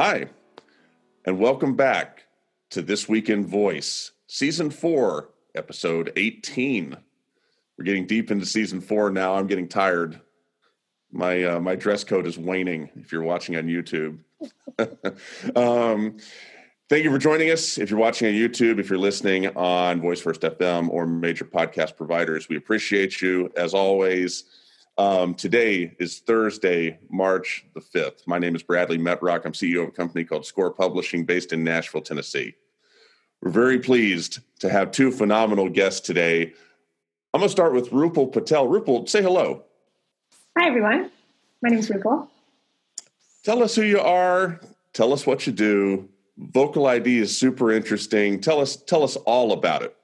Hi, and welcome back to This Week in Voice, Season 4, Episode 18. We're getting deep into Season 4 now. I'm getting tired. My, uh, my dress code is waning if you're watching on YouTube. um, thank you for joining us. If you're watching on YouTube, if you're listening on Voice First FM or major podcast providers, we appreciate you. As always, um, today is Thursday, March the 5th. My name is Bradley Metrock. I'm CEO of a company called Score Publishing based in Nashville, Tennessee. We're very pleased to have two phenomenal guests today. I'm going to start with Rupal Patel. Rupal, say hello. Hi, everyone. My name is Rupal. Tell us who you are. Tell us what you do. VocaliD is super interesting. Tell us, tell us all about it.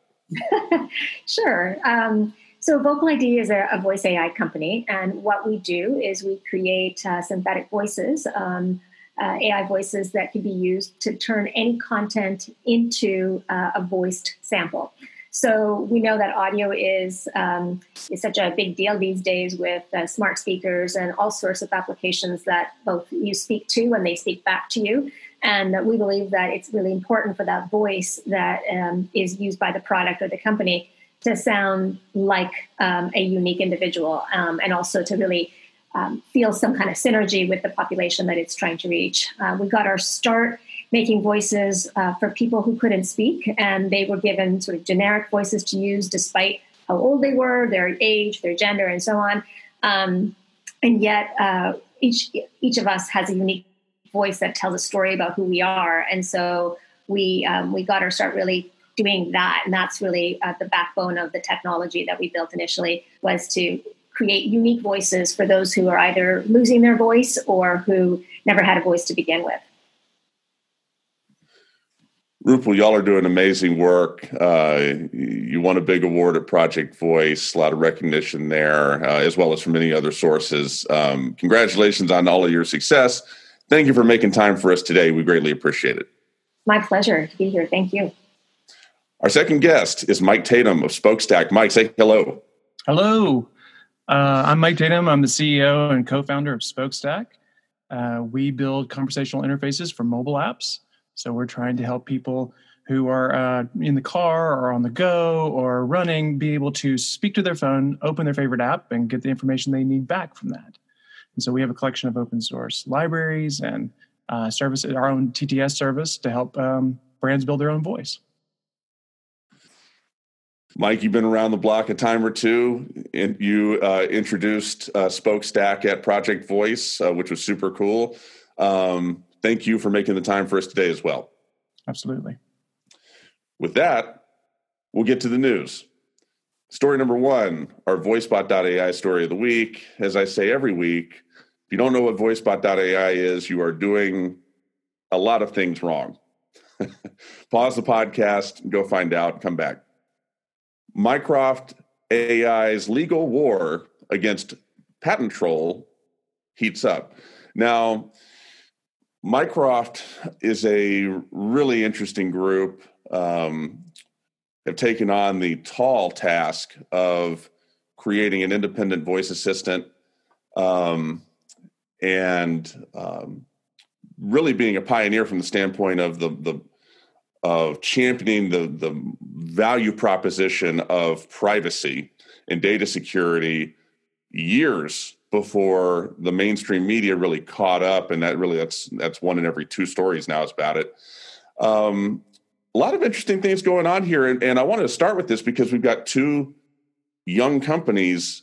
sure. Um, so VocaliD is a, a, voice AI company, and what we do is we create uh, synthetic voices, um, uh, AI voices that can be used to turn any content into uh, a voiced sample. So we know that audio is um, is such a big deal these days with uh, smart speakers and all sorts of applications that both you speak to and they speak back to you. And we believe that it's really important for that voice that um, is used by the product or the company to sound like um, a unique individual um, and also to really um, feel some kind of synergy with the population that it's trying to reach. Uh, we got our start making voices uh, for people who couldn't speak, and they were given sort of generic voices to use despite how old they were, their age, their gender, and so on. Um, and yet, uh, each each of us has a unique voice that tells a story about who we are, and so we um, we got our start really doing that and that's really uh, the backbone of the technology that we built initially was to create unique voices for those who are either losing their voice or who never had a voice to begin with Rupal, y'all are doing amazing work. Uh, you won a big award at Project Voice, a lot of recognition there, uh, as well as from many other sources. Um, congratulations on all of your success. Thank you for making time for us today. We greatly appreciate it. My pleasure to be here. Thank you. Our second guest is Mike Tatum of Spokestack. Mike, say hello. Hello. Uh, I'm Mike Tatum. I'm the CEO and co founder of Spokestack. Uh, we build conversational interfaces for mobile apps. So we're trying to help people who are uh, in the car or on the go or running be able to speak to their phone, open their favorite app, and get the information they need back from that. And so we have a collection of open source libraries and uh, services, our own TTS service to help um, brands build their own voice. Mike, you've been around the block a time or two. And you uh, introduced uh, Spokestack at Project Voice, uh, which was super cool. Um, thank you for making the time for us today as well. Absolutely. With that, we'll get to the news. Story number one, our VoiceBot.ai story of the week. As I say every week, if you don't know what VoiceBot.ai is, you are doing a lot of things wrong. Pause the podcast, go find out, come back. Mycroft AI's legal war against patent troll heats up. Now, Mycroft is a really interesting group. Um, have taken on the tall task of creating an independent voice assistant um, and um, really being a pioneer from the standpoint of the the of championing the the value proposition of privacy and data security years before the mainstream media really caught up and that really that's that's one in every two stories now is about it. Um, a lot of interesting things going on here and, and i wanted to start with this because we've got two young companies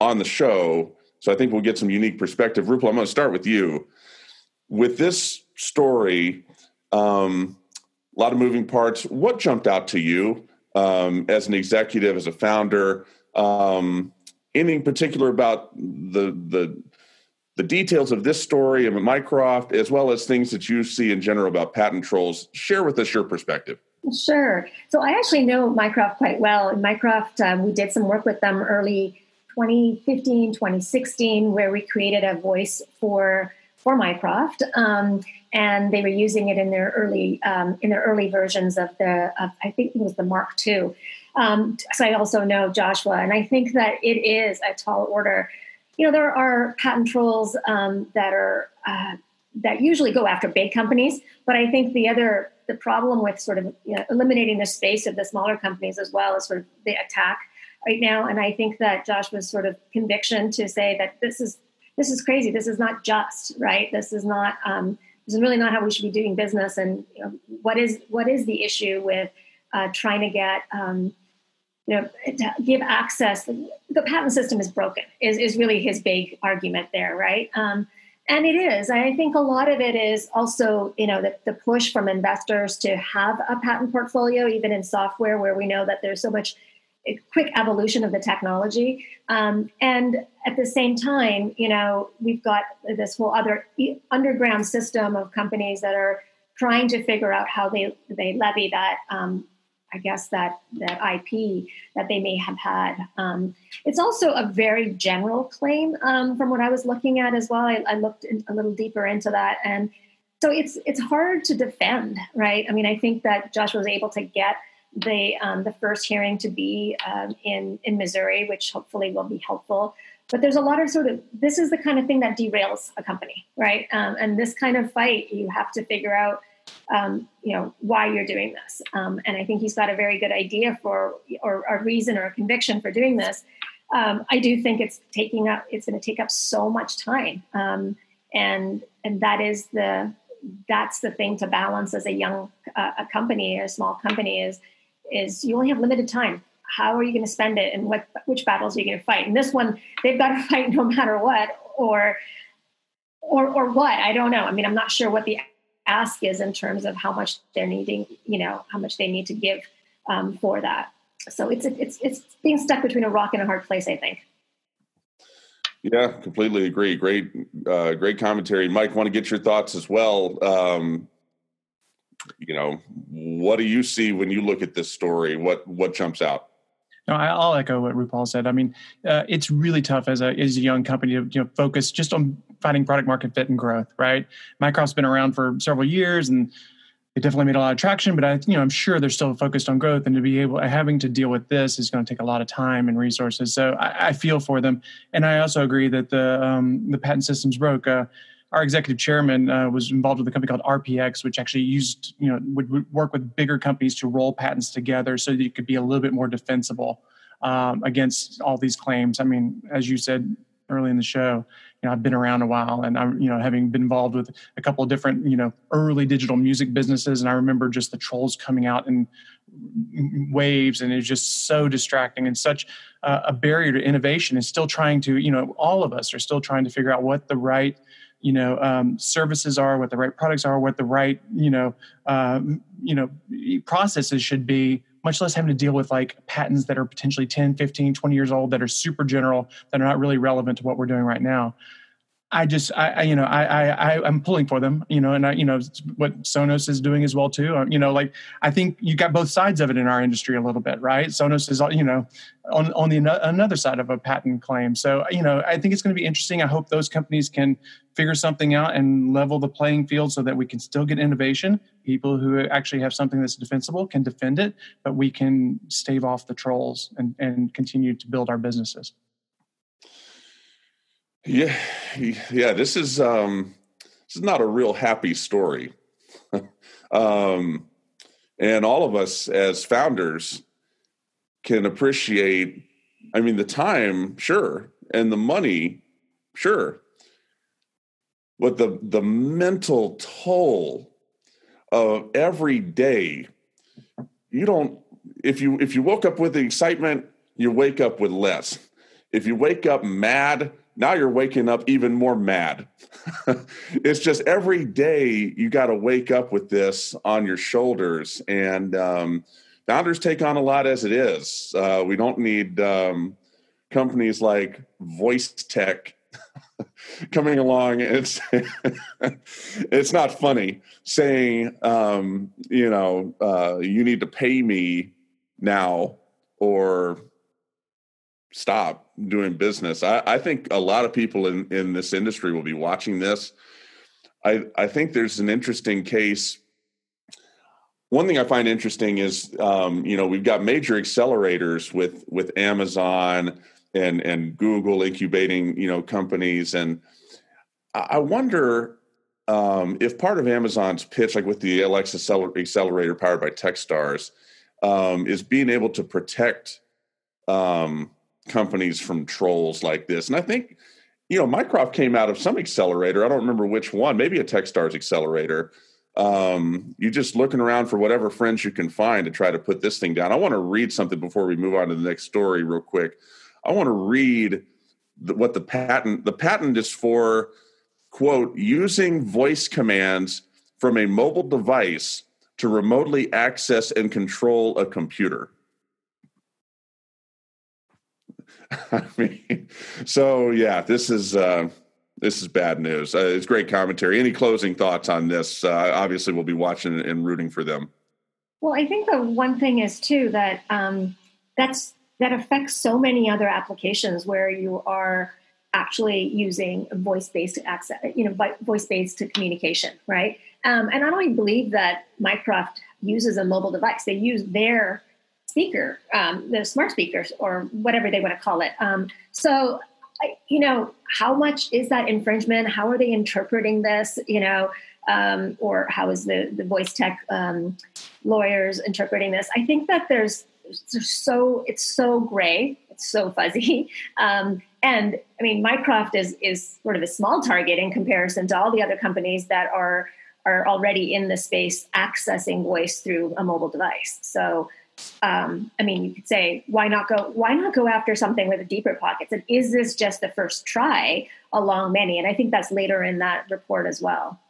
on the show so i think we'll get some unique perspective. Rupal i'm going to start with you. With this story um, a lot of moving parts. What jumped out to you um, as an executive, as a founder? Um, anything particular about the the the details of this story of Mycroft, as well as things that you see in general about patent trolls? Share with us your perspective. Sure. So I actually know Mycroft quite well. In Mycroft, um, we did some work with them early 2015, 2016, where we created a voice for for Mycroft. Um, and they were using it in their early um, in their early versions of the of, I think it was the Mark II. Um, so I also know Joshua, and I think that it is a tall order. You know, there are patent trolls um, that are uh, that usually go after big companies. But I think the other the problem with sort of you know, eliminating the space of the smaller companies as well is sort of the attack right now. And I think that Joshua's sort of conviction to say that this is this is crazy. This is not just right. This is not. Um, this is really not how we should be doing business. And you know, what is what is the issue with uh, trying to get um, you know give access? The patent system is broken. Is is really his big argument there, right? Um, and it is. I think a lot of it is also, you know, the, the push from investors to have a patent portfolio, even in software, where we know that there's so much quick evolution of the technology. Um, and at the same time, you know, we've got this whole other underground system of companies that are trying to figure out how they they levy that um, I guess that that IP that they may have had. Um, it's also a very general claim um, from what I was looking at as well. I, I looked in, a little deeper into that, and so it's it's hard to defend, right? I mean, I think that Josh was able to get the um, the first hearing to be um, in in Missouri, which hopefully will be helpful. But there's a lot of sort of this is the kind of thing that derails a company, right? Um, and this kind of fight, you have to figure out um, you know why you're doing this um, and i think he's got a very good idea for or a reason or a conviction for doing this um, i do think it's taking up it's going to take up so much time and and that is the that's the thing to balance as a young uh, a company a small company is is you only have limited time how are you going to spend it and what which battles are you going to fight and this one they've got to fight no matter what or or or what i don't know i mean i'm not sure what the ask is in terms of how much they're needing, you know, how much they need to give um, for that. So it's it's it's being stuck between a rock and a hard place, I think. Yeah, completely agree. Great, uh, great commentary, Mike. Want to get your thoughts as well. Um, you know, what do you see when you look at this story? What what jumps out? No, I'll echo what Rupal said. I mean, uh, it's really tough as a as a young company to you know focus just on finding product market fit and growth. Right, Mycroft's been around for several years and it definitely made a lot of traction. But I, you know, I'm sure they're still focused on growth, and to be able having to deal with this is going to take a lot of time and resources. So I, I feel for them, and I also agree that the um, the patent systems broke. Uh, our executive chairman uh, was involved with a company called RPX, which actually used, you know, would, would, work with bigger companies to roll patents together so that you could be a little bit more defensible um, against all these claims. I mean, as you said early in the show, you know, I've been around a while, and I'm, you know, having been involved with a couple of different, you know, early digital music businesses, and I remember just the trolls coming out in waves, and it's just so distracting and such uh, a barrier to innovation. And still trying to, you know, all of us are still trying to figure out what the right you know um, services are, what the right products are, what the right you know uh, you know processes should be. Much less having to deal with like patents that are potentially 10, 15, 20 years old that are super general that are not really relevant to what we're doing right now. I just, I, I, you know, I, I, I'm pulling for them, you know, and I, you know, what Sonos is doing as well too. Um, you know, like I think you got both sides of it in our industry a little bit, right? Sonos is, you know, on on the another side of a patent claim. So, you know, I think it's going to be interesting. I hope those companies can figure something out and level the playing field so that we can still get innovation. People who actually have something that's defensible can defend it, but we can stave off the trolls and and continue to build our businesses. Yeah, yeah. This is um, this is not a real happy story, um, and all of us as founders can appreciate. I mean, the time, sure, and the money, sure, but the the mental toll of every day. You don't. If you if you woke up with the excitement, you wake up with less. If you wake up mad now you're waking up even more mad. it's just every day you got to wake up with this on your shoulders. And um, founders take on a lot as it is. Uh, we don't need um, companies like Voice Tech coming along. It's it's not funny saying, um, you know, uh, you need to pay me now or stop doing business. I, I, think a lot of people in, in this industry will be watching this. I, I think there's an interesting case. One thing I find interesting is, um, you know, we've got major accelerators with with Amazon and and Google incubating, you know, companies, and I wonder um, if part of Amazon's pitch, like with the Alexa accelerator powered by TechStars, um, is being able to protect um, companies from trolls like this. And I think, you know, Mycroft came out of some accelerator. I don't remember which one, maybe a TechStars accelerator. Um, you're just looking around for whatever friends you can find to try to put this thing down. I want to read something before we move on to the next story, real quick. I want to read the, what the patent. The patent is for quote using voice commands from a mobile device to remotely access and control a computer. I mean, so yeah, this is uh, this is bad news. Uh, it's great commentary. Any closing thoughts on this? Uh, obviously, we'll be watching and rooting for them. Well, I think the one thing is too that um, that's that affects so many other applications where you are actually using voice-based access, you know, voice-based communication, right? Um, and I don't even believe that Mycroft uses a mobile device. They use their speaker, um, the smart speakers, or whatever they want to call it. Um, so, you know, how much is that infringement? How are they interpreting this? You know, um, or how is the the voice tech um, lawyers interpreting this? I think that there's, there's so it's so gray, it's so fuzzy. Um, and I mean, Mycroft is is sort of a small target in comparison to all the other companies that are are already in the space accessing voice through a mobile device. So, um, I mean, you could say, why not go? Why not go after something with a deeper pockets? And is this just the first try along many? And I think that's later in that report as well.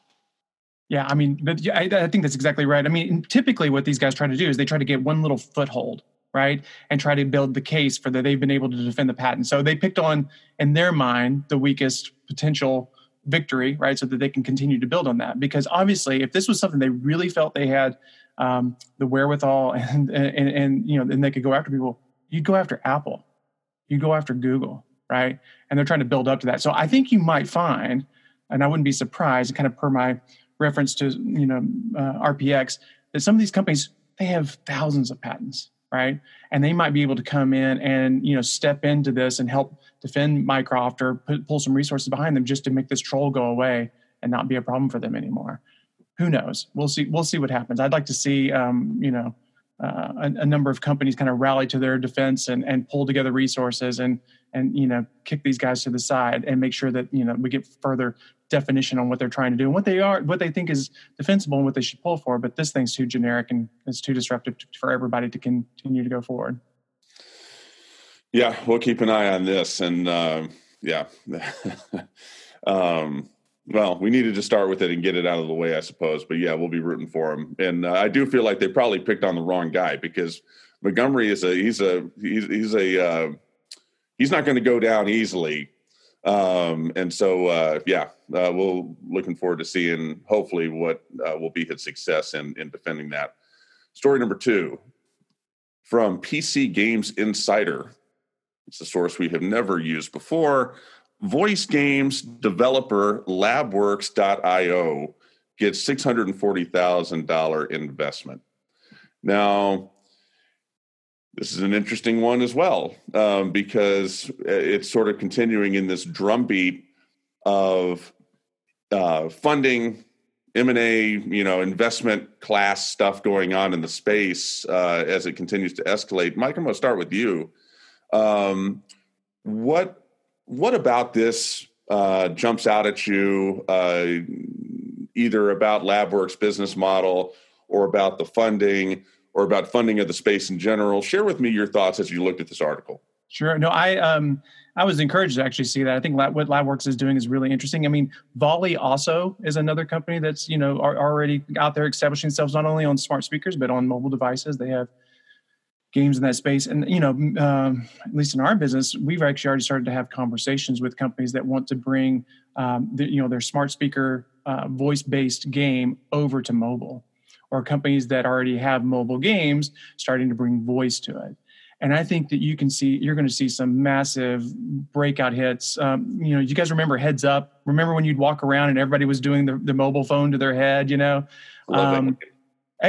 Yeah, I mean, I, I think that's exactly right. I mean, typically, what these guys try to do is they try to get one little foothold right? And try to build the case for that they've been able to defend the patent. So they picked on, in their mind, the weakest potential victory, right? So that they can continue to build on that. Because obviously, if this was something they really felt they had um, the wherewithal and, and, and, you know, and they could go after people, you'd go after Apple, you'd go after Google, right? And they're trying to build up to that. So I think you might find, and I wouldn't be surprised, kind of per my reference to, you know, uh, RPX, that some of these companies, they have thousands of patents right? And they might be able to come in and you know step into this and help defend Mycroft or put, pull some resources behind them just to make this troll go away and not be a problem for them anymore. Who knows? We'll see. We'll see what happens. I'd like to see um, you know uh, a, a, number of companies kind of rally to their defense and, and pull together resources and and you know kick these guys to the side and make sure that you know we get further definition on what they're trying to do and what they are what they think is defensible and what they should pull for but this thing's too generic and it's too disruptive for everybody to continue to go forward yeah we'll keep an eye on this and uh, yeah um, well, we needed to start with it and get it out of the way, I suppose. But yeah, we'll be rooting for him. And uh, I do feel like they probably picked on the wrong guy because Montgomery is a he's a he's he's a uh, he's not going to go down easily. Um, and so uh, yeah, uh, we'll looking forward to seeing hopefully what uh, will be his success in in defending that. Story number two from PC Games Insider. It's a source we have never used before voice games developer labworks.io gets $640,000 investment. Now, this is an interesting one as well um, because it's sort of continuing in this drumbeat of uh, funding m&a you know investment class stuff going on in the space uh, as it continues to escalate mike i'm going to start with you um, what what about this uh, jumps out at you, uh, either about LabWorks' business model or about the funding or about funding of the space in general? Share with me your thoughts as you looked at this article. Sure. No, I um, I was encouraged to actually see that. I think Lab, what LabWorks is doing is really interesting. I mean, Volley also is another company that's you know are already out there establishing themselves not only on smart speakers but on mobile devices. They have games in that space. And you know, um, at least in our business, we've actually already started to have conversations with companies that want to bring um, the, you know their smart speaker uh, voice based game over to mobile, or companies that already have mobile games starting to bring voice to it. And I think that you can see you're going to see some massive breakout hits. Um, you know, you guys remember Heads Up? Remember when you'd walk around and everybody was doing the, the mobile phone to their head? You know.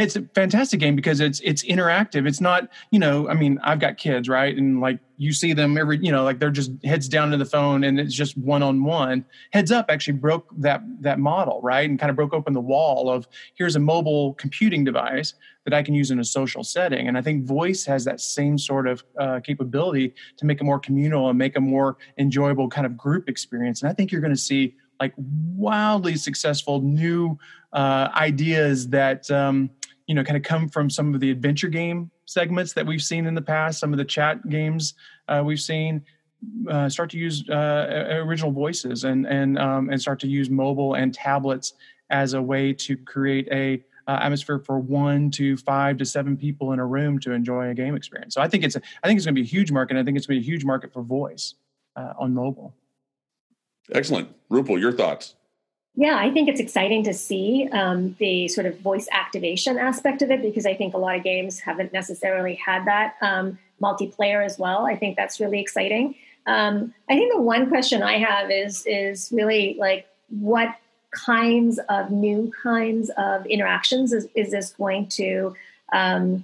It's a fantastic game because it's it's interactive. It's not, you know, I mean, I've got kids, right? And like you see them every, you know, like they're just heads down to the phone and it's just one on one. Heads up actually broke that that model, right? And kind of broke open the wall of here's a mobile computing device that I can use in a social setting. And I think voice has that same sort of uh, capability to make it more communal and make a more enjoyable kind of group experience. And I think you're going to see like wildly successful new uh, ideas that um, you know kind of come from some of the adventure game segments that we've seen in the past some of the chat games uh, we've seen uh, start to use uh, original voices and and um, and start to use mobile and tablets as a way to create a uh, atmosphere for one to five to seven people in a room to enjoy a game experience. So I think it's a, I think it's going to be a huge market. I think it's going to be a huge market for voice uh, on mobile. Excellent, Rupal. Your thoughts? Yeah, I think it's exciting to see um, the sort of voice activation aspect of it because I think a lot of games haven't necessarily had that um, multiplayer as well. I think that's really exciting. Um, I think the one question I have is is really like what kinds of new kinds of interactions is, is this going to um,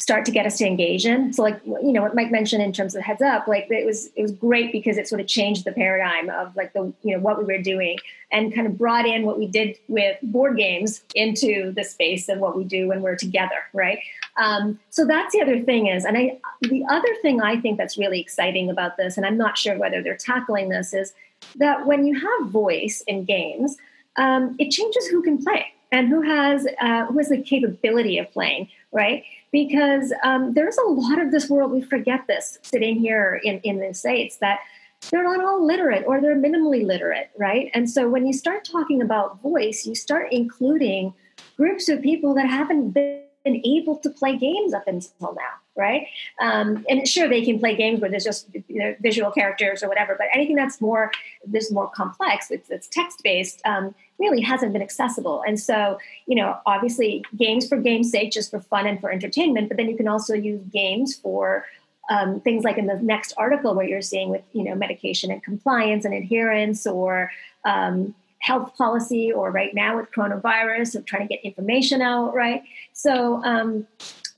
start to get us to engage in. So like you know what Mike mentioned in terms of heads up, like it was it was great because it sort of changed the paradigm of like the you know what we were doing and kind of brought in what we did with board games into the space of what we do when we're together, right? Um, so that's the other thing is, and I the other thing I think that's really exciting about this, and I'm not sure whether they're tackling this, is that when you have voice in games, um, it changes who can play and who has uh, who has the capability of playing, right? because um, there's a lot of this world we forget this sitting here in, in the states that they're not all literate or they're minimally literate right and so when you start talking about voice you start including groups of people that haven't been able to play games up until now right um, and sure they can play games where there's just you know, visual characters or whatever but anything that's more this more complex it's, it's text based um, really hasn't been accessible. And so, you know, obviously games for game's sake, just for fun and for entertainment, but then you can also use games for um, things like in the next article where you're seeing with, you know, medication and compliance and adherence or um, health policy or right now with coronavirus of trying to get information out, right? So um,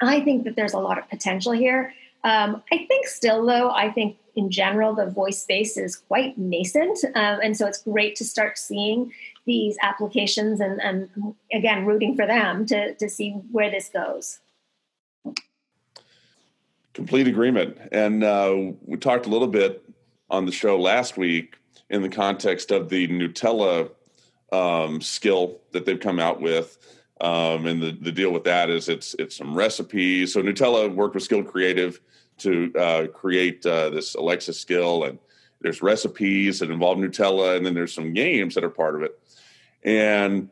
I think that there's a lot of potential here. Um, I think still, though, I think in general the voice space is quite nascent, um, and so it's great to start seeing these applications and, and again rooting for them to to see where this goes. Complete agreement. And uh, we talked a little bit on the show last week in the context of the Nutella um, skill that they've come out with um, and the, the deal with that is it's it's some recipes. So Nutella worked with skilled creative to uh, create uh, this alexa skill and there's recipes that involve nutella and then there's some games that are part of it. And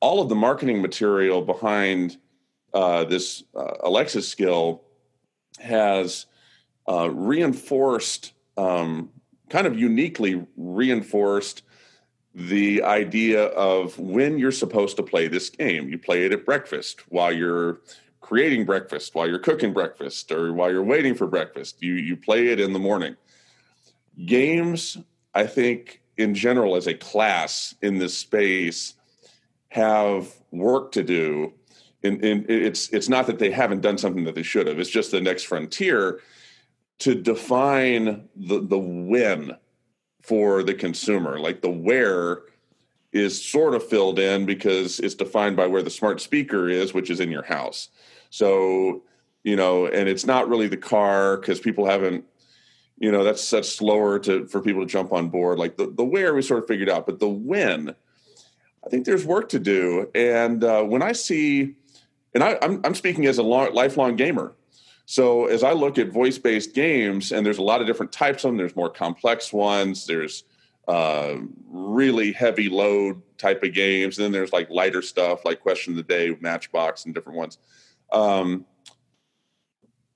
all of the marketing material behind uh, this uh, Alexa skill has uh, reinforced, um, kind of uniquely reinforced the idea of when you're supposed to play this game. You play it at breakfast while you're creating breakfast, while you're cooking breakfast, or while you're waiting for breakfast. You you play it in the morning. Games, I think, in general as a class in this space have work to do and, it's it's not that they haven't done something that they should have it's just the next frontier to define the the when for the consumer. Like the where is sort of filled in because it's defined by where the smart speaker is which is in your house. So you know and it's not really the car because people haven't you know that's that's slower to for people to jump on board. Like the, the where we sort of figured out but the when i think there's work to do. And uh, when i see and I, am I'm, I'm speaking as a long, lifelong gamer so as i look at voice-based games and there's a lot of different types of them there's more complex ones there's uh, really heavy load type of games and then there's like lighter stuff like question of the day matchbox and different ones. Um,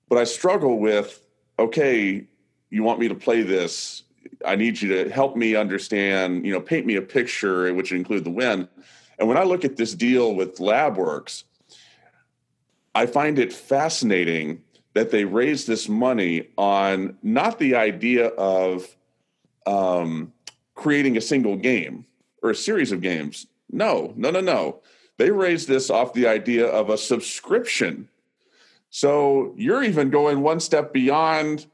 but i struggle with okay you want me to play this? I need you to help me understand you know paint me a picture which would include the win. And when i look at this deal with labworks i find it fascinating that they raised this money on not the idea of um, creating a single game or a series of games no no no no They raised this off the idea of a subscription. So you're even going one step beyond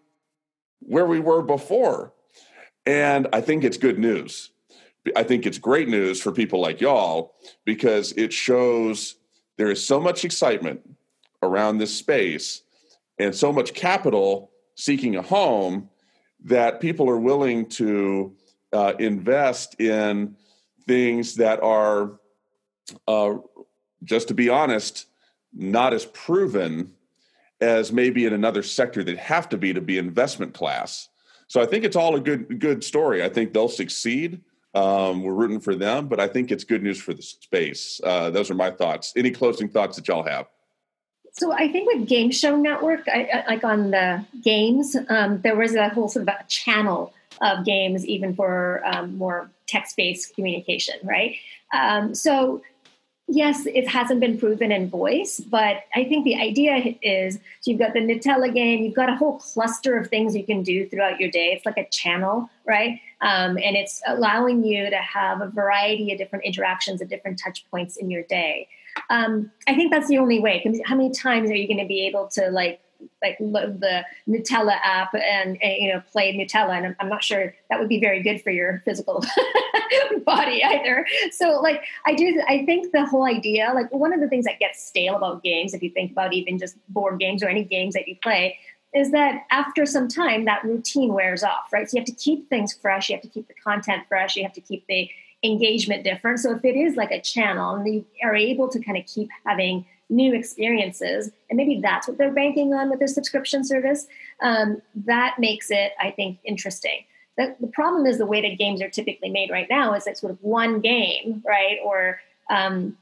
where we were before. And I think it's good news. I think it's great news for people like y'all because it shows there is so much excitement around this space and so much capital seeking a home that people are willing to uh, invest in things that are, uh, just to be honest, not as proven as maybe in another sector that have to be to be investment class. So I think it's all a good good story. I think they'll succeed. Um, we're rooting for them, but I think it's good news for the space. Uh, those are my thoughts. Any closing thoughts that y'all have? So I think with Game Show Network, I, I, like on the games, um, there was a whole sort of a channel of games, even for um, more text-based communication, right? Um, so yes, it hasn't been proven in voice, but I think the idea is so you've got the Nutella game, you've got a whole cluster of things you can do throughout your day. It's like a channel, right? Um, and it's allowing you to have a variety of different interactions at different touch points in your day. Um, I think that's the only way. How many times are you going to be able to like like the Nutella app and, and, you know play Nutella, and I'm, I'm, not sure that would be very good for your physical body either. So like I do, I think the whole idea, like one of the things that gets stale about games, if you think about even just board games or any games that you play, is that after some time that routine wears off, right? So you have to keep things fresh, you have to keep the content fresh, you have to keep the engagement different. So if it is like a channel and you are able to kind of keep having new experiences, and maybe that's what they're banking on with their subscription service, um, that makes it, I think, interesting. The, the, problem is the way that games are typically made right now is that sort of one game, right? Or um,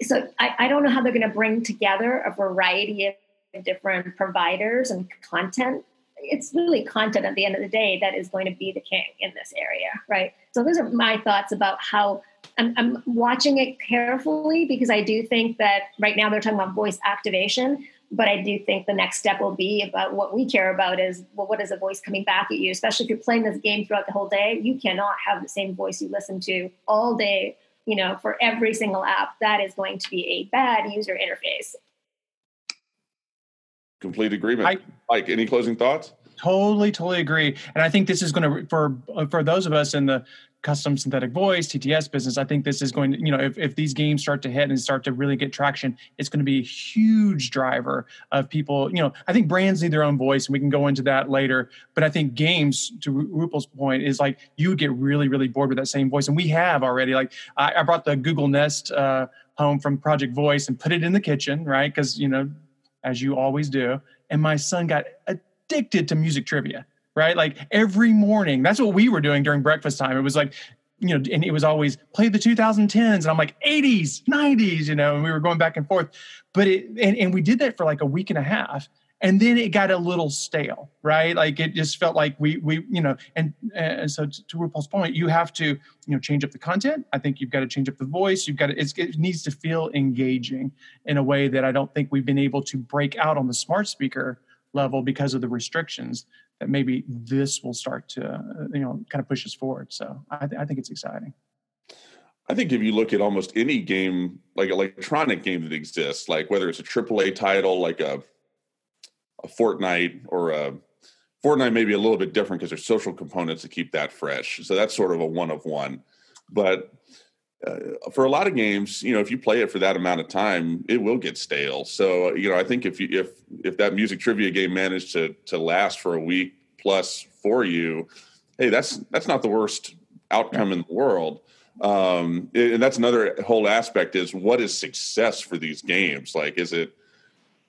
so I, I, don't know how they're going to bring together a variety of different providers and content it's really content at the end of the day that is going to be the king in this area, right? So those are my thoughts about how I'm, I'm, watching it carefully because I do think that right now they're talking about voice activation, but I do think the next step will be about what we care about is well, what is a voice coming back at you? Especially if you're playing this game throughout the whole day, you cannot have the same voice you listen to all day. You know, for every single app, that is going to be a bad user interface complete agreement. I, Mike, any closing thoughts? Totally, totally agree. And I think this is going to for for those of us in the custom synthetic voice TTS business. I think this is going to you know if if these games start to hit and start to really get traction, it's going to be a huge driver of people. You know, I think brands need their own voice, and we can go into that later. But I think games, to Rupal's point, is like you get really really bored with that same voice, and we have already. Like I, I brought the Google Nest. Uh, home from Project Voice and put it in the kitchen, right? Because you know as you always do. And my son got addicted to music trivia, right? Like every morning. That's what we were doing during breakfast time. It was like, you know, and it was always play the 2010s. And I'm like, 80s, 90s, you know, and we were going back and forth. But it, and, and we did that for like a week and a half and then it got a little stale right? Like it just felt like we we you know and and so to, to Rupal's point you have to you know change up the content. I think you've got to change up the voice. You've got to it needs to feel engaging in a way that i don't think we've been able to break out on the smart speaker level because of the restrictions that maybe this will start to you know kind of push us forward. So i, th- I think it's exciting. I think if you look at almost any game, like electronic game that exists, like whether it's a AAA title, like a a Fortnite or a Fortnite may be a little bit different because there's social components to keep that fresh. So that's sort of a one of one. But uh, for a lot of games, you know, if you play it for that amount of time, it will get stale. So you know, I think if you if if that music trivia game managed to to last for a week plus for you, hey, that's that's not the worst outcome in the world. Um, and that's another whole aspect is what is success for these games? Like, is it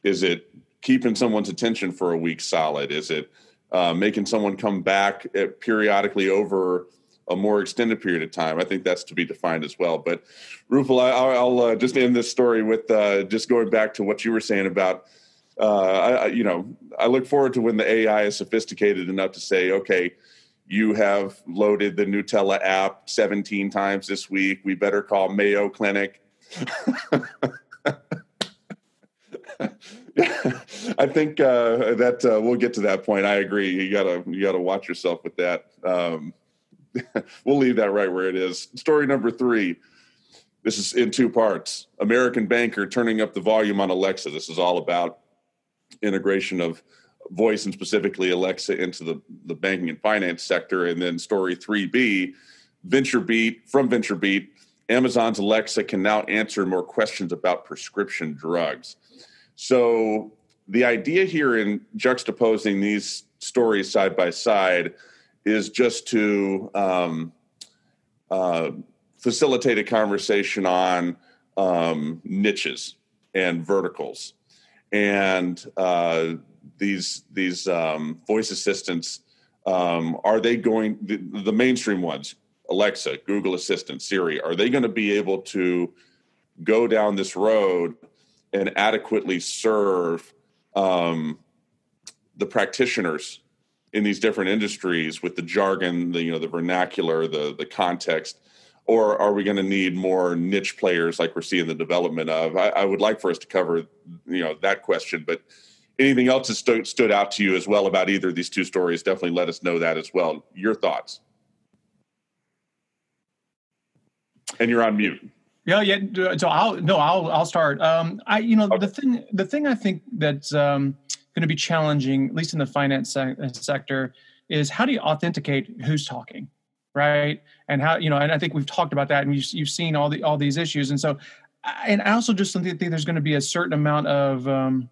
is it keeping someone's attention for a week solid? Is it uh, making someone come back uh, periodically over a more extended period of time? I think that's to be defined as well. But Rupal, I, will uh, just end this story with uh, just going back to what you were saying about. Uh, I, you know, I look forward to when the AI is sophisticated enough to say, okay, you have loaded the Nutella app 17 times this week. We better call Mayo Clinic. I think uh, that uh, we'll get to that point. I agree. You gotta you gotta watch yourself with that. Um, we'll leave that right where it is. Story number three: this is in two parts. American Banker turning up the volume on Alexa. This is all about integration of voice and specifically Alexa into the, the banking and finance sector. And then story 3B, VentureBeat from VentureBeat, Amazon's Alexa can now answer more questions about prescription drugs. So the idea here in juxtaposing these stories side by side is just to um, uh, facilitate a conversation on um, niches and verticals. And uh, these these um, voice assistants um, are they going the, the, mainstream ones alexa google assistant siri are they going to be able to go down this road and adequately serve um, the practitioners in these different industries with the jargon the you know the vernacular the the context or are we going to need more niche players like we're seeing the development of I, I would like for us to cover you know that question but anything else that st- stood out to you as well about either of these two stories, definitely let us know that as well. Your thoughts. And you're on mute. Yeah, yeah. So I'll no, I'll I'll start. Um, I you know okay. the thing the thing I think that's um, going to be challenging, at least in the finance se- sector, is how do you authenticate who's talking, right? And how you know, and I think we've talked about that, and you've, you've seen all the all these issues, and so, and I also just think there's going to be a certain amount of um,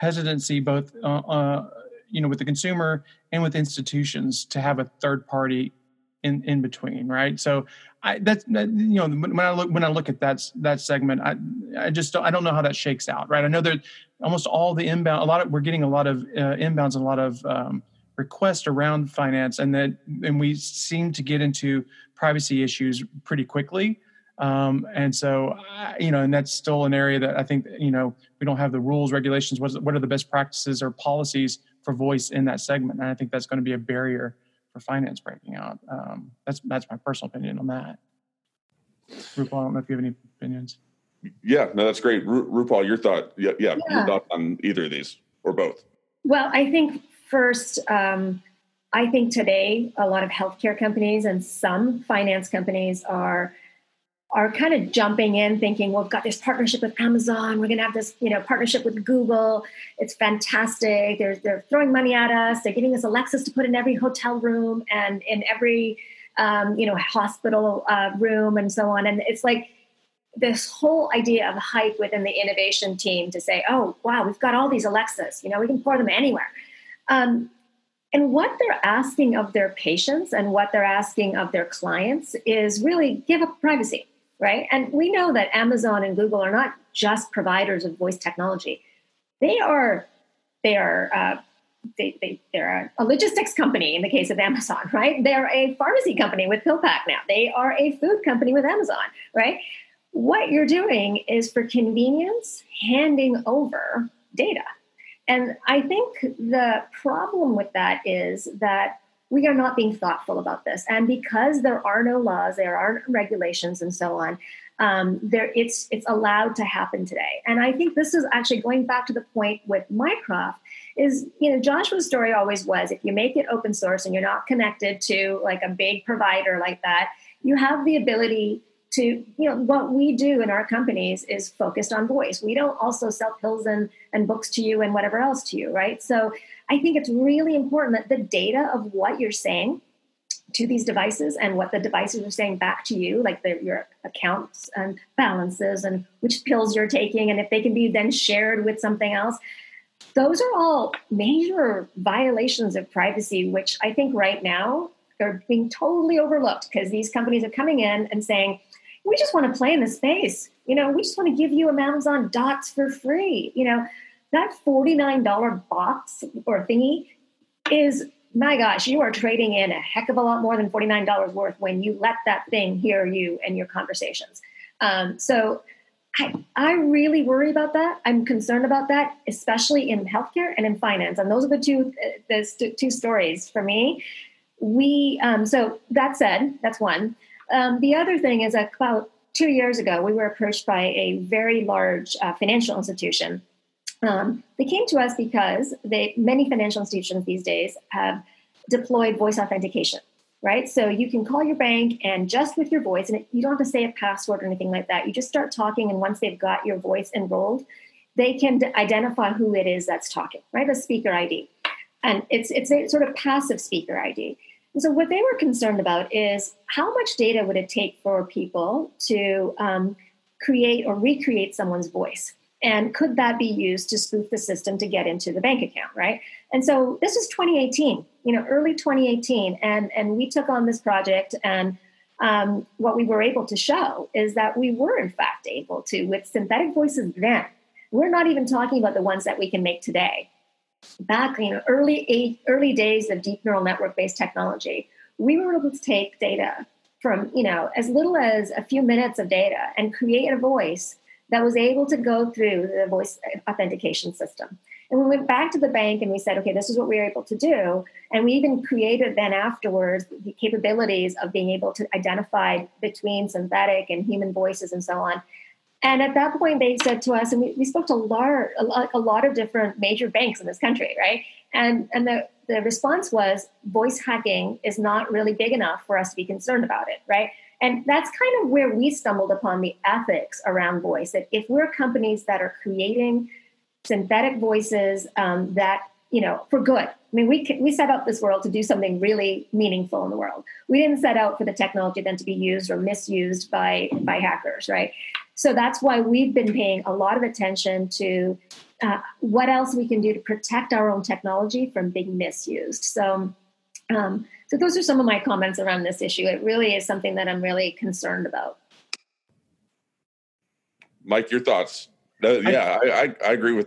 hesitancy both uh, uh, you know with the consumer and with institutions to have a third party in in between right so i that's that, you know when i look when i look at that that segment i i just don't, i don't know how that shakes out right i know that almost all the inbound a lot of we're getting a lot of uh, inbounds and a lot of um, requests around finance and that and we seem to get into privacy issues pretty quickly um, and so, you know, and that's still an area that I think, you know, we don't have the rules, regulations. What, what are the best practices or policies for voice in that segment? And I think that's going to be a barrier for finance breaking out. Um, that's that's my personal opinion on that. Rupal, I don't know if you have any opinions. Yeah, no, that's great. Ru- Rupal, your thought, yeah, yeah, yeah, your thought on either of these or both. Well, I think first, um, I think today a lot of healthcare companies and some finance companies are are kind of jumping in thinking well we've got this partnership with amazon. We're going to have this you know partnership with google. It's fantastic. They're, they're throwing money at us. They're giving us alexas to put in every hotel room and in every um, you know hospital uh, room and so on. And it's like this whole idea of hype within the innovation team to say oh wow we've got all these alexas you know we can pour them anywhere. Um, and what they're asking of their patients and what they're asking of their clients is really give up privacy right? And we know that Amazon and Google are not just providers of voice technology; they are they are uh, they, they they're a logistics company in the case of Amazon, right? They're a pharmacy company with PillPack now. They are a food company with Amazon, right? What you're doing is for convenience handing over data. And I think the problem with that is that we are not being thoughtful about this. And because there are no laws, there aren't regulations, and so on, um, there it's it's allowed to happen today. And I think this is actually going back to the point with Mycroft is you know Joshua's story always was if you make it open source and you're not connected to like a big provider like that, you have the ability to you know what we do in our companies is focused on voice we don't also sell pills and, and books to you and whatever else to you right? So i think it's really important that the data of what you're saying to these devices and what the devices are saying back to you like the, your accounts and balances and which pills you're taking and if they can be then shared with something else those are all major violations of privacy which i think right now are being totally overlooked because these companies are coming in and saying we just want to play in the space. You know, we just want to give you Amazon dots for free. You know, that $49 box or thingy is, my gosh, you are trading in a heck of a lot more than $49 worth when you let that thing hear you and your conversations. Um, so I, I really worry about that. I'm concerned about that, especially in healthcare and in finance. And those are the two, uh, the two stories for me. We, um, so that said, that's one. Um, the other thing is that about two years ago, we were approached by a very large uh, financial institution. Um, they came to us because they, many financial institutions these days have deployed voice authentication. right? So you can call your bank and just with your voice, and you don't have to say a password or anything like that. You just start talking, and once they've got your voice enrolled, they can identify who it is that's talking, right? A speaker ID, and it's it's a sort of passive speaker ID. And so what they were concerned about is how much data would it take for people to um, create or recreate someone's voice? And could that be used to spoof the system to get into the bank account right? And so this is 2018 you know early 2018 and and we took on this project and um, what we were able to show is that we were in fact able to with synthetic voices then. We're not even talking about the ones that we can make today back you know early early days of deep neural network based technology we were able to take data from you know as little as a few minutes of data and create a voice that was able to go through the voice authentication system. And we went back to the bank and we said, okay, this is what we were able to do. And we even created then afterwards the capabilities of being able to identify between synthetic and human voices and so on. And at that point, they said to us, and we, we spoke to a lot, a lot, a lot of different major banks in this country, right? And and the the response was voice hacking is not really big enough for us to be concerned about it, right? And that's kind of where we stumbled upon the ethics around voice. That if we're companies that are creating synthetic voices um, that you know for good, I mean, we we set out this world to do something really meaningful in the world. We didn't set out for the technology then to be used or misused by by hackers, right? So that's why we've been paying a lot of attention to uh, what else we can do to protect our own technology from being misused. So. Um, so those are some of my comments around this issue. It really is something that I'm really concerned about. Mike, your thoughts? Uh, yeah, I, I, I, agree with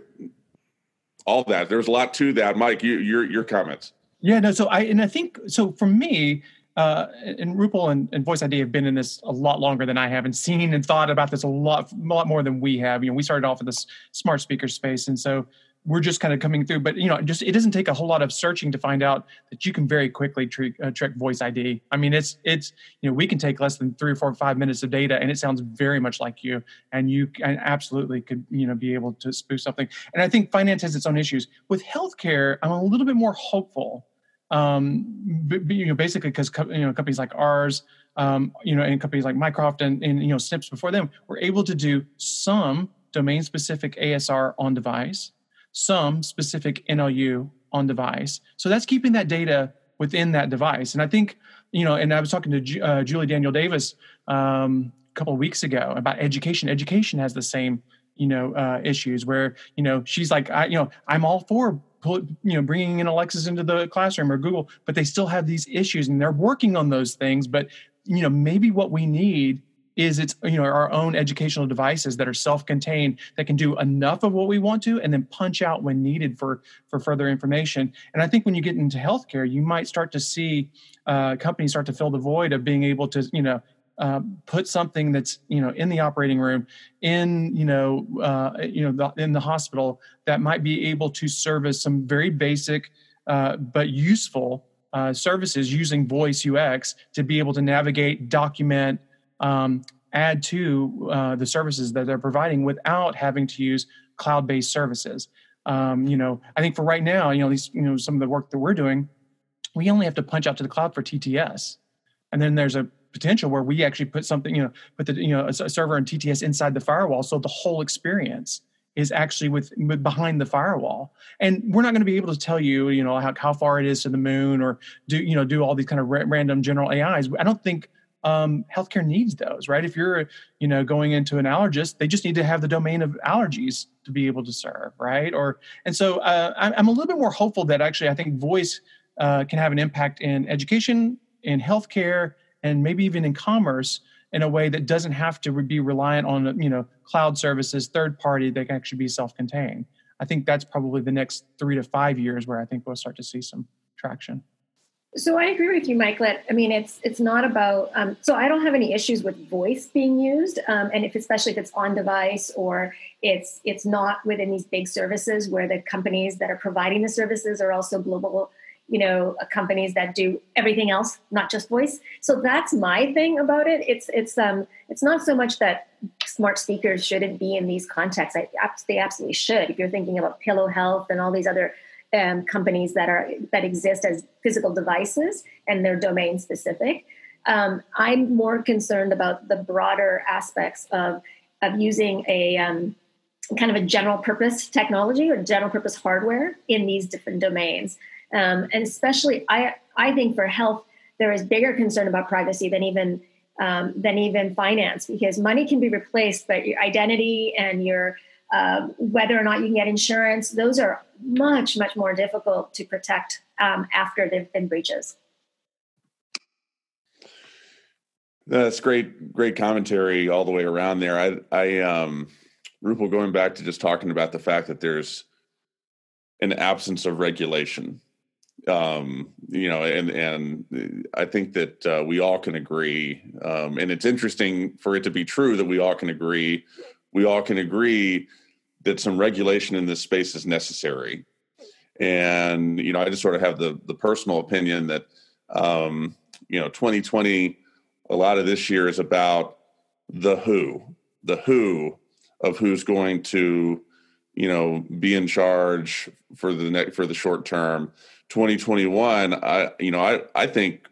all that. There's a lot to that. Mike, you, your your comments. Yeah, no. So I and I think so. For me, uh, and Rupal and, and, VocaliD have been in this a lot longer than I have, and seen and thought about this a lot, a lot more than we have. You know, we started off in this smart speaker space, and so we're just kind of coming through but you know just it doesn't take a whole lot of searching to find out that you can very quickly trick, uh, trick voice id i mean it's it's you know we can take less than three or four or five minutes of data and it sounds very much like you and you can absolutely could you know be able to spoof something. And i think finance has its own issues. With healthcare i'm a little bit more hopeful um b- you know basically because you know companies like ours um, you know, and companies like Mycroft and, and you know Snips before them were able to do some domain specific ASR on device, some specific NLU on device. So that's keeping that data within that device. And I think, you know, and I was talking to uh, Julie Daniel Davis um, a couple of weeks ago about education. Education has the same, you know, uh, issues where, you know, she's like, I, you know, I'm all for you know bringing in alexis into the classroom or google but they still have these issues and they're working on those things. But you know maybe what we need is it's you know our own educational devices that are self-contained that can do enough of what we want to and then punch out when needed for for further information. And i think when you get into healthcare you might start to see uh, companies start to fill the void of being able to you know uh, put something that's you know in the operating room in you know uh, you know the, in the hospital that might be able to service some very basic uh, but useful uh, services using voice ux to be able to navigate document um, add to uh, the services that they're providing without having to use cloud-based services. Um, you know, I think for right now, you know, these, you know, some of the work that we're doing, we only have to punch out to the cloud for TTS, and then there's a potential where we actually put something, you know, put the, you know, a, server and TTS inside the firewall, so the whole experience is actually with, behind the firewall and we're not going to be able to tell you you know how, how far it is to the moon or do you know do all these kind of ra- random general ais i don't think um, healthcare needs those, right? If you're, you know, going into an allergist, they just need to have the domain of allergies to be able to serve, right? Or and so uh, I'm a little bit more hopeful that actually I think voice uh, can have an impact in education, in healthcare, and maybe even in commerce in a way that doesn't have to be reliant on you know cloud services, third party that can actually be self-contained. I think that's probably the next three to five years where I think we'll start to see some traction. So I agree with you, Michael. I mean, it's it's not about. Um, so I don't have any issues with voice being used, um, and if especially if it's on device or it's it's not within these big services where the companies that are providing the services are also global, you know, uh, companies that do everything else, not just voice. So that's my thing about it. It's it's um it's not so much that smart speakers shouldn't be in these contexts. I, they absolutely should. If you're thinking about Pillo Health and all these other um, companies that are that exist as physical devices and they're domain specific. Um, I'm more concerned about the broader aspects of of using a um, kind of a general purpose technology or general purpose hardware in these different domains. Um, and especially, I I think for health, there is bigger concern about privacy than even um, than even finance because money can be replaced, but your identity and your uh, whether or not you can get insurance, those are much much more difficult to protect um, after there've been breaches. That's great, great commentary all the way around there. I, I, um, Rupal, going back to just talking about the fact that there's an absence of regulation um, you know, and and I think that uh, we all can agree, um, and it's interesting for it to be true that we all can agree. We all can agree that some regulation in this space is necessary, and you know, I just sort of have the the personal opinion that um, you know, 2020, a lot of this year is about the who, the who of who's going to you know be in charge for the next for the short term 2021, I you know I I think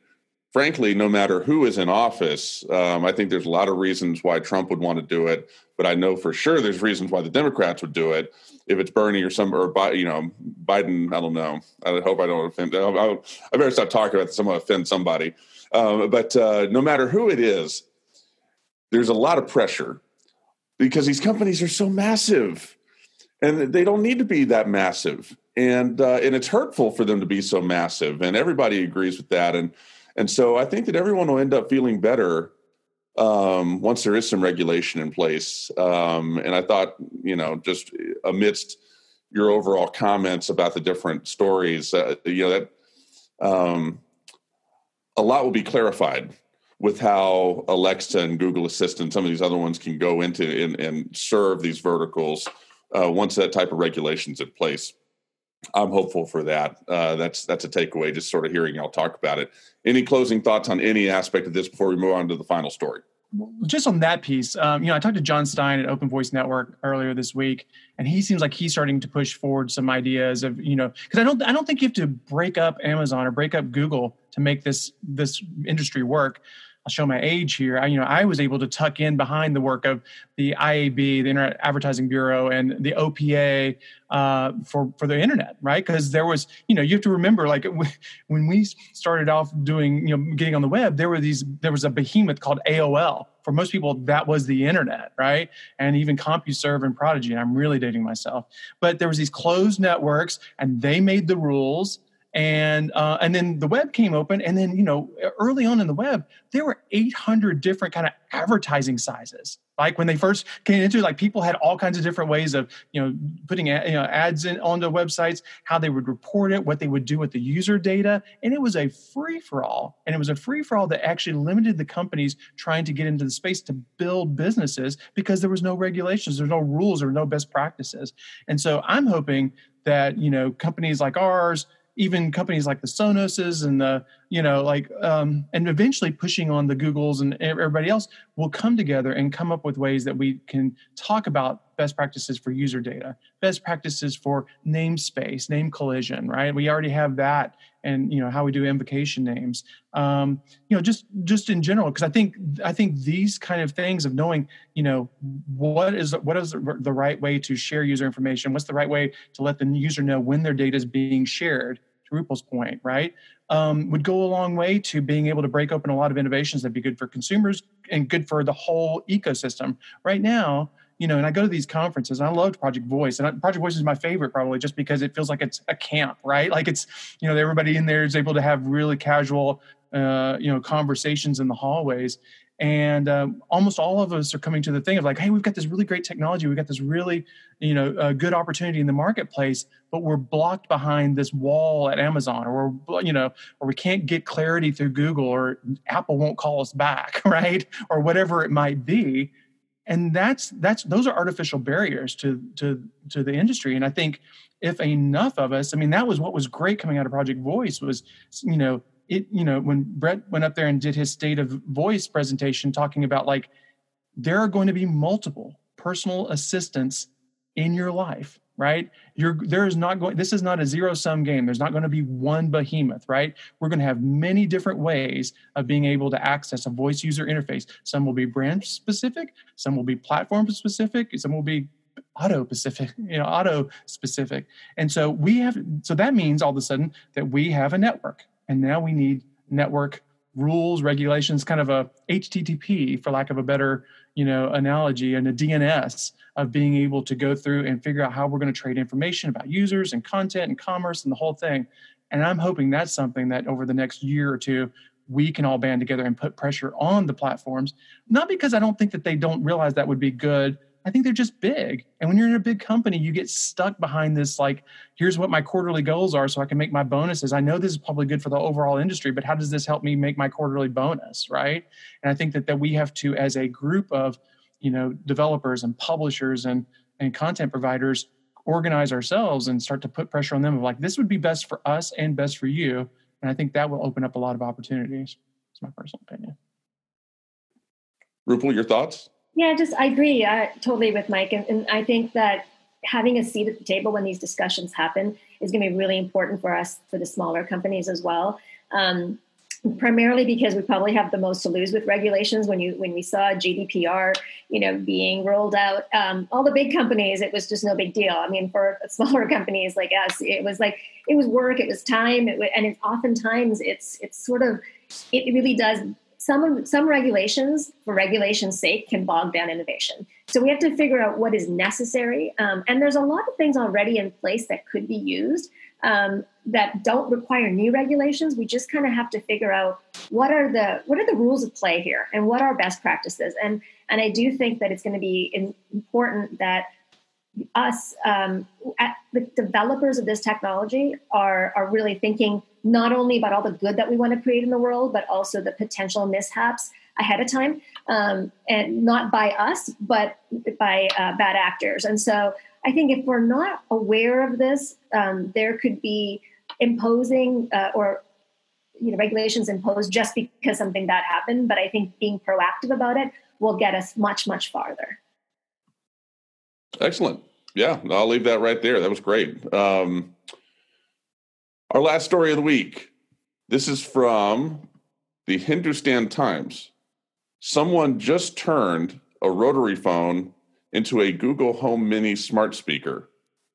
frankly, no matter who is in office, um, I think there's a lot of reasons why Trump would want to do it, but I know for sure there's reasons why the Democrats would do it. If it's Bernie or some or you know Biden, I don't know. I hope I don't offend. I, I better stop talking about this. I'm going to offend somebody. Um, but uh, no matter who it is, there's a lot of pressure because these companies are so massive, and they don't need to be that massive and uh, and it's hurtful for them to be so massive, and everybody agrees with that. And and so I think that everyone will end up feeling better um, once there is some regulation in place. Um, and I thought, you know, just amidst your overall comments about the different stories, uh, you know, that um, a lot will be clarified with how Alexa and Google Assistant, some of these other ones can go into and, and serve these verticals uh, once that type of regulation's in place. I'm hopeful for that. Uh, that's that's a takeaway. Just sort of hearing y'all talk about it. Any closing thoughts on any aspect of this before we move on to the final story? Just on that piece, um, you know, I talked to Jon Stine at Open Voice Network earlier this week, and he seems like he's starting to push forward some ideas of, you know, because I don't, I don't think you have to break up Amazon or break up Google to make this this industry work. I'll show my age here. I, you know, I was able to tuck in behind the work of the IAB, the Internet Advertising Bureau, and the OPA uh, for for the internet, right? Because there was, you know, you have to remember, like when we started off doing, you know, getting on the web, there were these, there was a behemoth called AOL. For most people, that was the internet, right? And even CompuServe and Prodigy. And I'm really dating myself, but there was these closed networks, and they made the rules and uh, and then the web came open and then you know early on in the web there were 800 different kind of advertising sizes. Like when they first came into like people had all kinds of different ways of you know putting you know ads in onto websites how they would report it what they would do with the user data and it was a free for all and it was a free for all that actually limited the companies trying to get into the space to build businesses because there was no regulations there's no rules or no best practices. And so i'm hoping that you know companies like ours even companies like the Sonoses and the you know like um, and eventually pushing on the Googles and everybody else will come together and come up with ways that we can talk about best practices for user data, best practices for namespace, name collision, right? We already have that, and you know how we do invocation names. Um, you know, just just in general, because I think I think these kind of things of knowing, you know, what is what is the right way to share user information, what's the right way to let the user know when their data is being shared Rupal's point, right, um, would go a long way to being able to break open a lot of innovations that'd be good for consumers and good for the whole ecosystem. Right now, you know, and I go to these conferences and I loved Project Voice and Project Voice is my favorite probably just because it feels like it's a camp, right? Like it's, you know, everybody in there is able to have really casual, uh, you know, conversations in the hallways and um, almost all of us are coming to the thing of like hey we've got this really great technology. We've got this really you know uh, good opportunity in the marketplace but we're blocked behind this wall at amazon or we're you know or we can't get clarity through google or apple won't call us back right? Or whatever it might be. And that's that's those are artificial barriers to to to the industry. And i think if enough of us i mean that was what was great coming out of project voice was you know it you know when brett went up there and did his state of voice presentation talking about like there are going to be multiple personal assistants in your life right? You're there is not going. This is not a zero sum game. There's not going to be one behemoth, right? We're going to have many different ways of being able to access a voice user interface. Some will be brand specific. Some will be platform specific. Some will be auto specific you know auto specific and so we have so that means all of a sudden that we have a network and now we need network rules regulations kind of a http for lack of a better you know analogy and a dns of being able to go through and figure out how we're going to trade information about users and content and commerce and the whole thing. And i'm hoping that's something that over the next year or two we can all band together and put pressure on the platforms. Not because i don't think that they don't realize that would be good I think they're just big. And when you're in a big company, you get stuck behind this like, here's what my quarterly goals are so I can make my bonuses. I know this is probably good for the overall industry, but how does this help me make my quarterly bonus? Right. And I think that, that we have to, as a group of, you know, developers and publishers and, and content providers, organize ourselves and start to put pressure on them of like, this would be best for us and best for you. And I think that will open up a lot of opportunities. It's my personal opinion. Rupal, your thoughts? Yeah, just I agree uh, totally with Mike, and, and I think that having a seat at the table when these discussions happen is going to be really important for us for the smaller companies as well. Um, primarily because we probably have the most to lose with regulations when you when we saw gdpr you know being rolled out um, all the big companies it was just no big deal i mean for smaller companies like us it was like it was work it was time it was, and it's oftentimes it's it's sort of it really does some some regulations for regulation's sake can bog down innovation. So we have to figure out what is necessary um, and there's a lot of things already in place that could be used um, that don't require new regulations. We just kind of have to figure out what are the what are the rules of play here and what are best practices? And and i do think that it's going to be important that us um, the developers of this technology are are really thinking not only about all the good that we want to create in the world, but also the potential mishaps ahead of time, um, and not by us, but by uh, bad actors. And so I think if we're not aware of this, um, there could be imposing uh, or you know regulations imposed just because something bad happened. But I think being proactive about it will get us much much farther. Excellent. Yeah, I'll leave that right there. That was great. Um, our last story of the week. This is from the Hindustan Times. Someone just turned a rotary phone into a Google Home Mini smart speaker.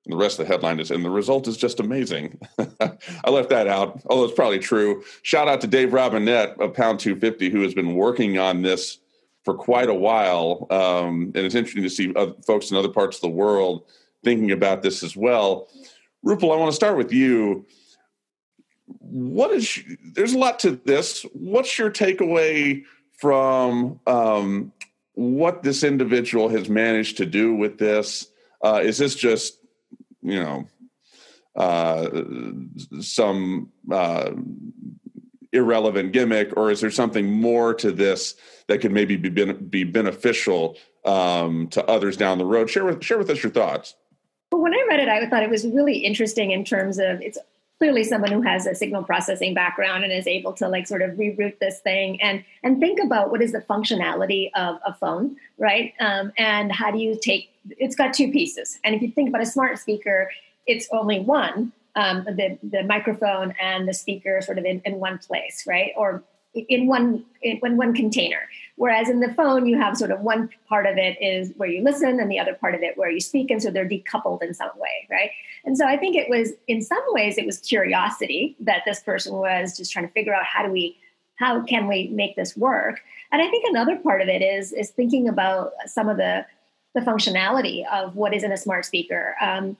And the rest of the headline is, and the result is just amazing. I left that out, although it's probably true. Shout out to Dave Robinette of Pound 250, who has been working on this for quite a while. Um, and it's interesting to see folks in other parts of the world thinking about this as well. Rupal, I want to start with you what is there's a lot to this. What's your takeaway from um, what this individual has managed to do with this? Uh, is this just you know uh, some uh, irrelevant gimmick or is there something more to this that could maybe be, be beneficial um, to others down the road? Share with share with us your thoughts. Well, when I read it, I thought it was really interesting in terms of it's clearly someone who has a signal processing background and is able to like sort of reroute this thing and and think about what is the functionality of a phone right? Um, and how do you take it's got two pieces. And if you think about a smart speaker it's only one um, the, the microphone and the speaker sort of in, in one place right? Or in one in one container whereas in the phone you have sort of one part of it is where you listen and the other part of it where you speak and so they're decoupled in some way right? And so i think it was in some ways it was curiosity that this person was just trying to figure out how do we how can we make this work? And i think another part of it is is thinking about some of the the functionality of what is in a smart speaker. Um,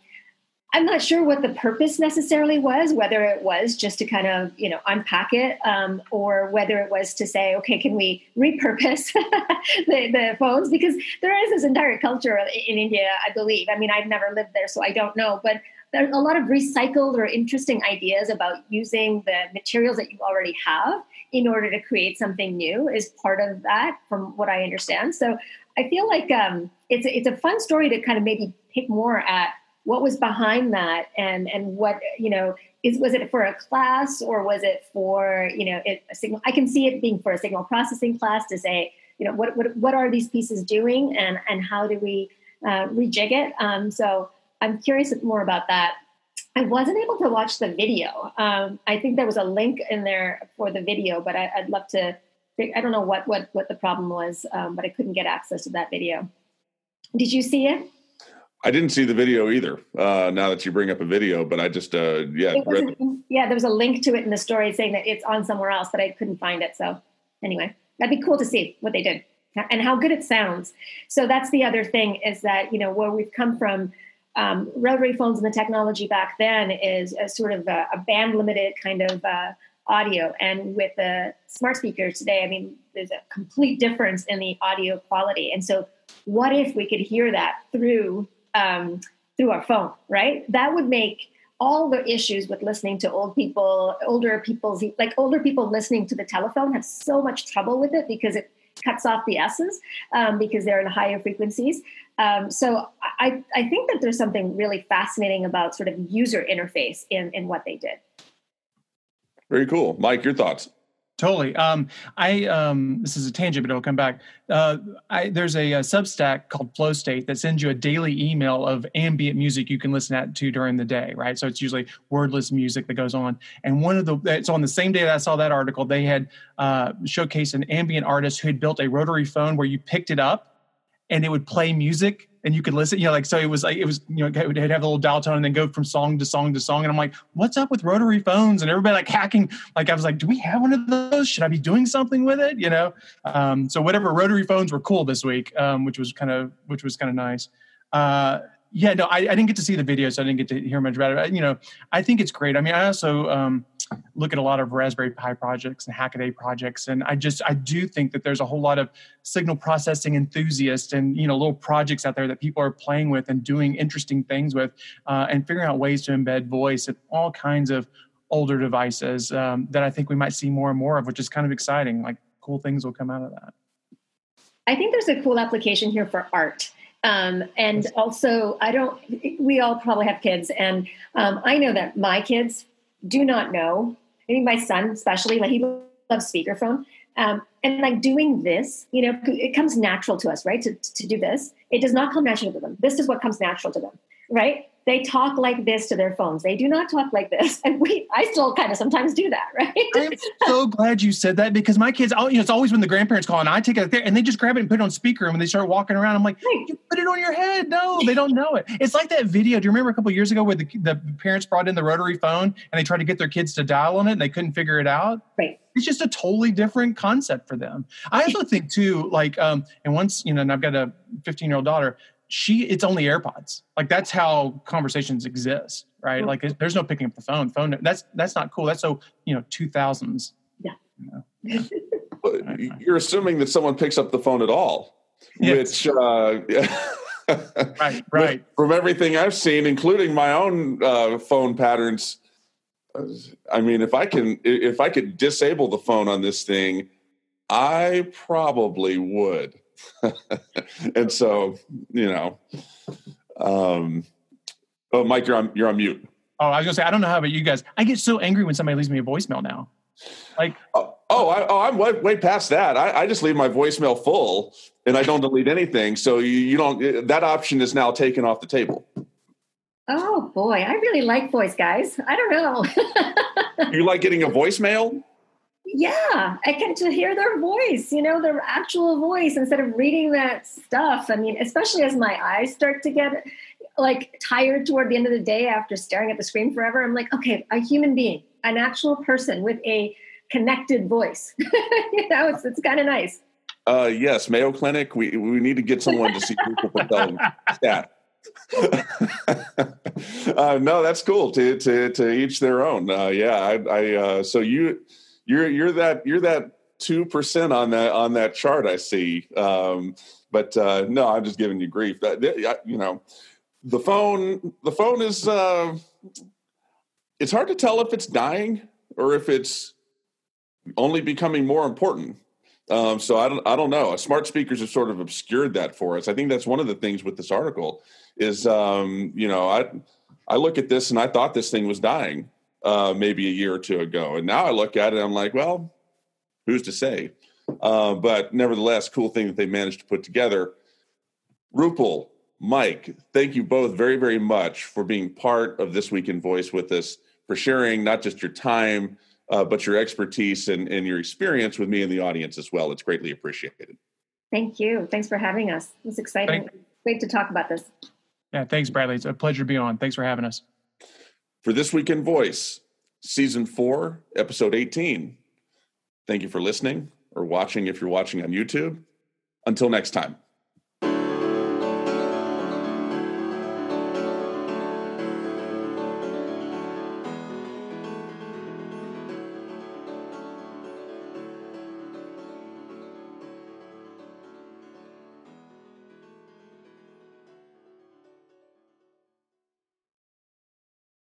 I'm not sure what the purpose necessarily was, whether it was just to kind of, you know, unpack it, um, or whether it was to say, okay, can we repurpose the, the, phones? Because there is this entire culture in India, I believe. I mean, I've never lived there, so I don't know, but there's a lot of recycled or interesting ideas about using the materials that you already have in order to create something new is part of that, from what I understand. So I feel like um, it's it's a fun story to kind of maybe pick more at what was behind that and and what you know is was it for a class or was it for you know it, a signal i can see it being for a signal processing class to say you know what what, what are these pieces doing and and how do we uh, rejig it um, so I'm curious more about that. I wasn't able to watch the video. Um, I think there was a link in there for the video, but I, would love to. I don't know what what what the problem was, um, but I couldn't get access to that video. Did you see it? I didn't see the video either. Uh, now that you bring up a video, but I just uh, yeah read- yeah there was a link to it in the story saying that it's on somewhere else, but I couldn't find it. So anyway, that'd be cool to see what they did and how good it sounds. So that's the other thing is that you know where we've come from um, rotary phones and the technology back then is a sort of a, a band limited kind of uh, audio. And with the smart speakers today, I mean, there's a complete difference in the audio quality. And so, what if we could hear that through um, through our phone? Right? That would make all the issues with listening to old people, older people's like older people listening to the telephone have so much trouble with it because it cuts off the S's um, because they're in higher frequencies. Um, so I, I think that there's something really fascinating about sort of user interface in, in what they did. Very cool. Mike, your thoughts? Totally. Um, I um, this is a tangent, but it'll come back. Uh, I, there's a, a, Substack called Flow State that sends you a daily email of ambient music you can listen at to during the day. Right, so it's usually wordless music that goes on. And one of the it's on the same day that I saw that article, they had uh, showcased an ambient artist who had built a rotary phone where you picked it up and it would play music and you could listen, you know, like so it was like it was, you know, it would have a little dial tone and then go from song to song to song. And I'm like, what's up with rotary phones? And everybody like hacking. Like I was like, do we have one of those? Should I be doing something with it? You know? Um, so whatever rotary phones were cool this week, um, which was kind of which was kind of nice. Uh, yeah, no, I, I, didn't get to see the video, so I didn't get to hear much about it. You know, I think it's great. I mean, I also um, look at a lot of Raspberry Pi projects and Hackaday projects, and I just I do think that there's a whole lot of signal processing enthusiasts and you know little projects out there that people are playing with and doing interesting things with, uh, and figuring out ways to embed voice in all kinds of older devices um, that I think we might see more and more of, which is kind of exciting. Like cool things will come out of that. I think there's a cool application here for art. Um, and also, I don't, we all probably have kids, and um, I know that my kids do not know. I mean, my son, especially, like he loves speakerphone. Um, and like doing this, you know, it comes natural to us, right? To, to do this. It does not come natural to them. This is what comes natural to them, right? They talk like this to their phones. They do not talk like this. And we, I still kind of sometimes do that, right? I'm so glad you said that because my kids, you know, it's always when the grandparents call and I take it there and they just grab it and put it on speaker. And when they start walking around, I'm like, you put it on your head. No, they don't know it. It's like that video. Do you remember a couple years ago where the, the parents brought in the rotary phone and they tried to get their kids to dial on it and they couldn't figure it out? Right it's just a totally different concept for them. I also think too, like, um, and once you know, and I've got a 15 year old daughter she it's only AirPods. Like that's how conversations exist, right? Mm-hmm. Like there's no picking up the phone. Phone that's that's not cool. That's so you know two thousands. Yeah. You know. You're assuming that someone picks up the phone at all, yes. which uh, right, right. From everything I've seen, including my own uh, phone patterns, I mean, if I can, if I could disable the phone on this thing, I probably would. and so, you know, um, oh, Mike, you're on, you're on mute. Oh, I was gonna say, I don't know how about you guys. I get so angry when somebody leaves me a voicemail now. Like, oh, oh, I, oh I'm way, way past that. I, I, just leave my voicemail full and I don't delete anything. So you, you don't, that option is now taken off the table. Oh boy, I really like voice guys. I don't know. you like getting a voicemail? Yeah i get to hear their voice you know their actual voice instead of reading that stuff i mean especially as my eyes start to get like tired toward the end of the day after staring at the screen forever i'm like okay a human being an actual person with a connected voice you know it's, it's kind of nice uh yes mayo clinic we we need to get someone to see people Patel uh, no, that's cool. To to to each their own. Uh, yeah, I, I uh, so you you're you're that you're that two percent on that on that chart I see. Um, but uh, no, I'm just giving you grief. That you know, the phone the phone is uh, it's hard to tell if it's dying or if it's only becoming more important. Um, so I don't I don't know. Smart speakers have sort of obscured that for us. I think that's one of the things with this article is um, you know I I look at this and I thought this thing was dying uh, maybe a year or two ago. And now I look at it, I'm like, well, who's to say? Uh, but nevertheless, cool thing that they managed to put together. Rupal, Mike, thank you both very, very much for being part of This Week in Voice with us, for sharing not just your time, uh, but your expertise and, and your experience with me and the audience as well. It's greatly appreciated. Thank you. Thanks for having us. It was exciting. Thank- Great to talk about this. Yeah, thanks, Bradley. It's a pleasure to be on. Thanks for having us. For This Week in Voice, Season 4, Episode 18. Thank you for listening or watching if you're watching on YouTube. Until next time.